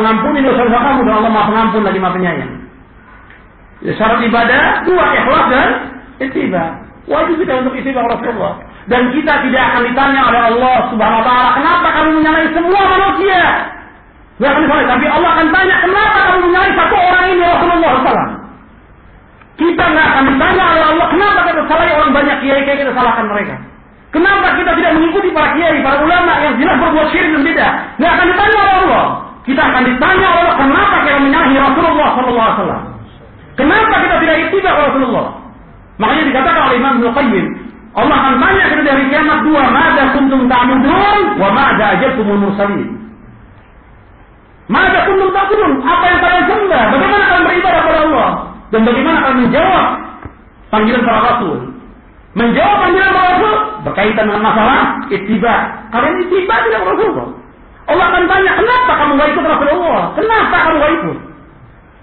mengampuni dosa-dosa kamu dan Allah Maha Pengampun lagi Maha Penyayang. Ya, syarat ibadah dua ikhlas dan ittiba. Wajib kita untuk ittiba Rasulullah. Dan kita tidak akan ditanya oleh Allah Subhanahu wa taala, "Kenapa kamu menyalahi semua manusia?" Tidak akan ditanya, tapi Allah akan tanya, "Kenapa kamu menyalahi satu orang ini Rasulullah SAW?" Kita nggak akan ditanya oleh Allah, "Kenapa kita salahi orang banyak kiai-kiai kita salahkan mereka?" Kenapa kita tidak mengikuti para kiai, para ulama yang jelas berbuat syirik dan beda? Tidak akan ditanya oleh Allah. Kita akan ditanya Allah, kenapa kita menyalahi Rasulullah SAW? Kenapa kita tidak ittiba Rasulullah? Makanya dikatakan oleh Imam Qayyim, Allah akan tanya kita dari kiamat dua, "Mada kuntum ta'budun wa mada ajabtumul mursalin?" Mada kuntum ta'budun? Apa yang kalian sembah? Bagaimana kalian beribadah kepada Allah? Dan bagaimana kalian menjawab panggilan para rasul? Menjawab panggilan para rasul berkaitan dengan masalah ittiba. Kalian ittiba tidak Rasulullah. Allah akan tanya, kenapa kamu gak Rasulullah? Kenapa kamu ikut?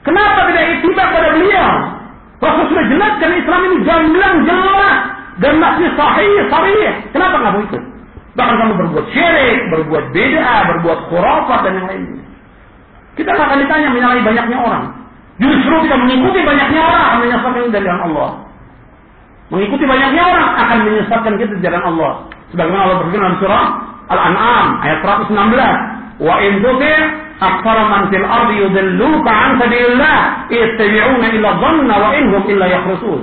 Kenapa tidak ittiba pada beliau? Rasul sudah jelaskan Islam ini gamblang jelas dan masih sahih sahih. Kenapa mau ikut? Bahkan kamu berbuat syirik, berbuat beda, berbuat khurafat dan yang lainnya. Kita akan ditanya menyalahi banyaknya orang. Justru kita mengikuti banyaknya orang akan menyesatkan dari Allah. Mengikuti banyaknya orang akan menyesatkan kita di jalan Allah. Sebagaimana Allah berfirman dalam surah Al-An'am ayat 116. Wa in tuti' aktsara man fil ardi yudilluka an sabilillah yattabi'una illa dhanna wa inhum illa yakhrusun.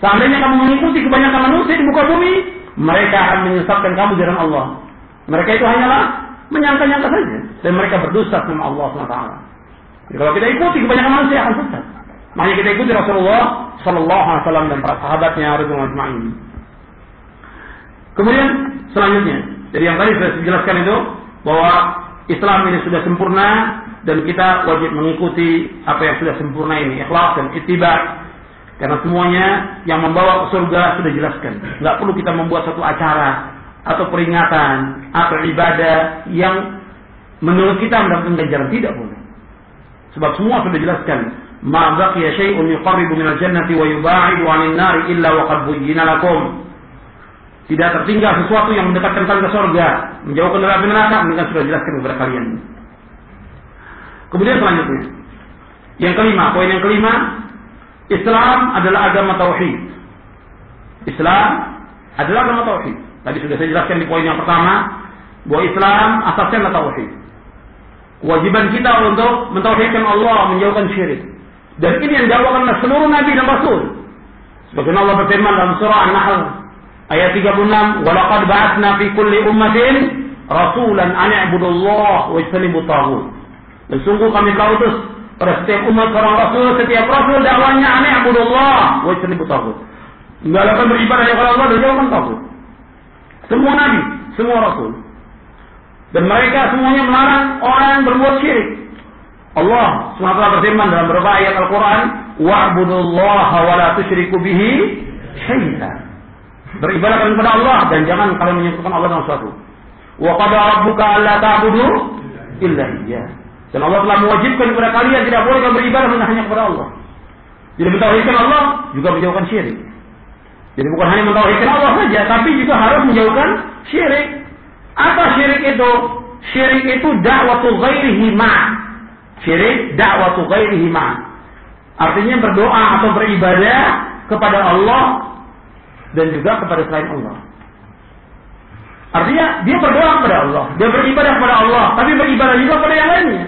Seandainya kamu mengikuti kebanyakan manusia di muka bumi, mereka akan menyesatkan kamu jalan Allah. Mereka itu hanyalah menyangka-nyangka saja dan mereka berdusta sama Allah SWT. Jadi kalau kita ikuti kebanyakan manusia akan sesat. Makanya kita ikuti Rasulullah Sallallahu Alaihi Wasallam dan para sahabatnya Ajma'in. Kemudian selanjutnya, jadi yang tadi sudah dijelaskan itu bahwa Islam ini sudah sempurna dan kita wajib mengikuti apa yang sudah sempurna ini, ikhlas dan ittiba. Karena semuanya yang membawa ke surga sudah dijelaskan. Nggak perlu kita membuat satu acara atau peringatan atau ibadah yang menurut kita mendapatkan ganjaran tidak boleh. Sebab semua sudah dijelaskan. Ma baqiya syai'un yuqarribu minal jannati wa yuba'idu 'anil nari illa wa qad buyyina lakum. Tidak tertinggal sesuatu yang mendekatkan kalian ke surga, menjauhkan dari neraka, mendingan sudah jelaskan kepada kalian. Kemudian selanjutnya, yang kelima, poin yang kelima, Islam adalah agama tauhid. Islam adalah agama tauhid. Tadi sudah saya jelaskan di poin yang pertama bahwa Islam asasnya adalah tauhid. Kewajiban kita untuk mentauhidkan Allah, menjauhkan syirik. Dan ini yang dilakukan oleh seluruh nabi dan rasul. Sebagaimana Allah berfirman dalam surah An-Nahl ayat 36, "Wa laqad ba'atsna fi kulli ummatin rasulan an i'budullah wa ijtanibut taghut." Dan sungguh kami telah utus pada setiap umat seorang rasul, setiap rasul dakwanya an i'budullah wa ijtanibut taghut. Menggalakan beribadah kepada Allah dan jauhkan taghut. Semua nabi, semua rasul. Dan mereka semuanya melarang orang berbuat syirik. Allah SWT berfirman dalam beberapa ayat Al-Quran, Wa'budullaha wa la tusyriku bihi syaitan. Beribadah kepada Allah dan jangan kalian menyekutukan Allah dengan sesuatu. Wa qad rabbuka alla ta'budu illa iyyah. Dan Allah telah mewajibkan kepada kalian tidak boleh beribadah hanya kepada Allah. Jadi mentauhidkan Allah juga menjauhkan syirik. Jadi bukan hanya mentauhidkan Allah saja, tapi juga harus menjauhkan syirik. Apa syirik itu? Syirik itu dakwatu ghairihi ma. Syirik dakwatu ghairihi ma. Artinya berdoa atau beribadah kepada Allah dan juga kepada selain Allah. Artinya dia berdoa kepada Allah, dia beribadah kepada Allah, tapi beribadah juga kepada yang lainnya.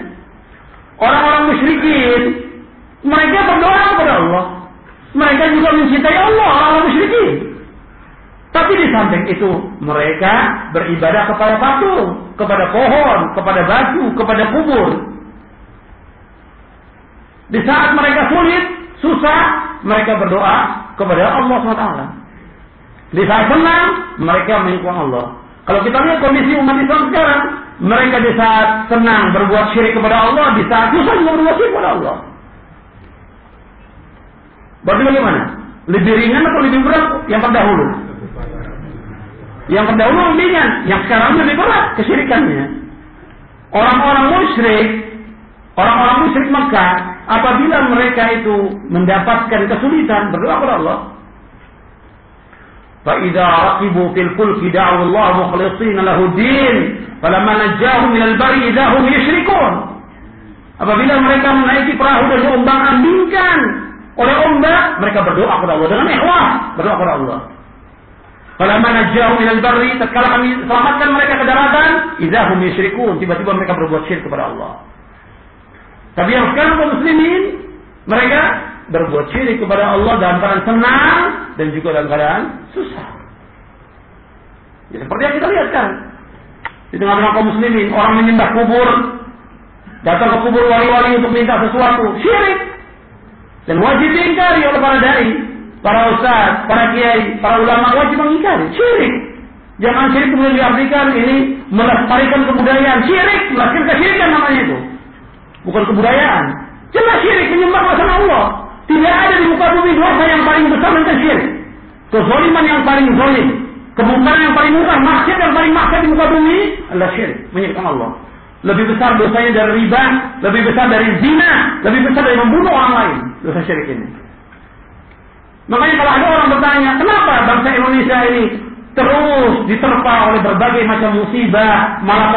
Orang-orang musyrikin mereka berdoa kepada Allah. Mereka juga mencintai Allah, orang-orang musyrikin. Tapi di samping itu mereka beribadah kepada patung, kepada pohon, kepada batu, kepada kubur. Di saat mereka sulit, susah, mereka berdoa kepada Allah SWT. Di saat senang, mereka mengikuti Allah. Kalau kita lihat kondisi umat Islam sekarang, mereka di saat senang berbuat syirik kepada Allah, di saat susah juga berbuat syirik kepada Allah. Berarti bagaimana? Lebih ringan atau lebih berat yang terdahulu? Yang terdahulu ringan, yang sekarang lebih berat kesyirikannya. Orang-orang musyrik, orang-orang musyrik Mekah, apabila mereka itu mendapatkan kesulitan berdoa kepada Allah, فإذا ركبوا في الفلك دعوا الله مخلصين له الدين فلما نجاهم من البر إذا هم يشركون Apabila mereka menaiki perahu dan diombang ambingkan oleh ombak, mereka berdoa kepada Allah dengan ikhlas, berdoa kepada Allah. Kalau mana jauh minal barri, tatkala kami selamatkan mereka ke daratan, idahum yusyrikun, tiba-tiba mereka berbuat syirik kepada Allah. Tapi yang sekarang kaum muslimin, mereka berbuat syirik kepada Allah dalam keadaan senang dan juga dalam keadaan susah. Ya, seperti yang kita lihat kan. Di tengah-tengah kaum muslimin, orang menyembah kubur, datang ke kubur wali-wali untuk minta sesuatu, syirik. Dan wajib diingkari oleh para dai, para ustaz, para kiai, para ulama wajib mengingkari, syirik. Jangan syirik kemudian diartikan ini melestarikan kebudayaan, syirik, melahirkan kesyirikan namanya itu. Bukan kebudayaan. Jelas syirik menyembah selain Allah. Tidak ada di muka bumi dosa yang paling besar dan syirik. Kezoliman yang paling zolim. Kemungkaran yang paling murah, maksiat yang paling maksiat di muka bumi adalah syirik, menyirikkan Allah. Lebih besar dosanya dari riba, lebih besar dari zina, lebih besar dari membunuh orang lain. Dosa syirik ini. Makanya kalau ada orang bertanya, kenapa bangsa Indonesia ini terus diterpa oleh berbagai macam musibah, malah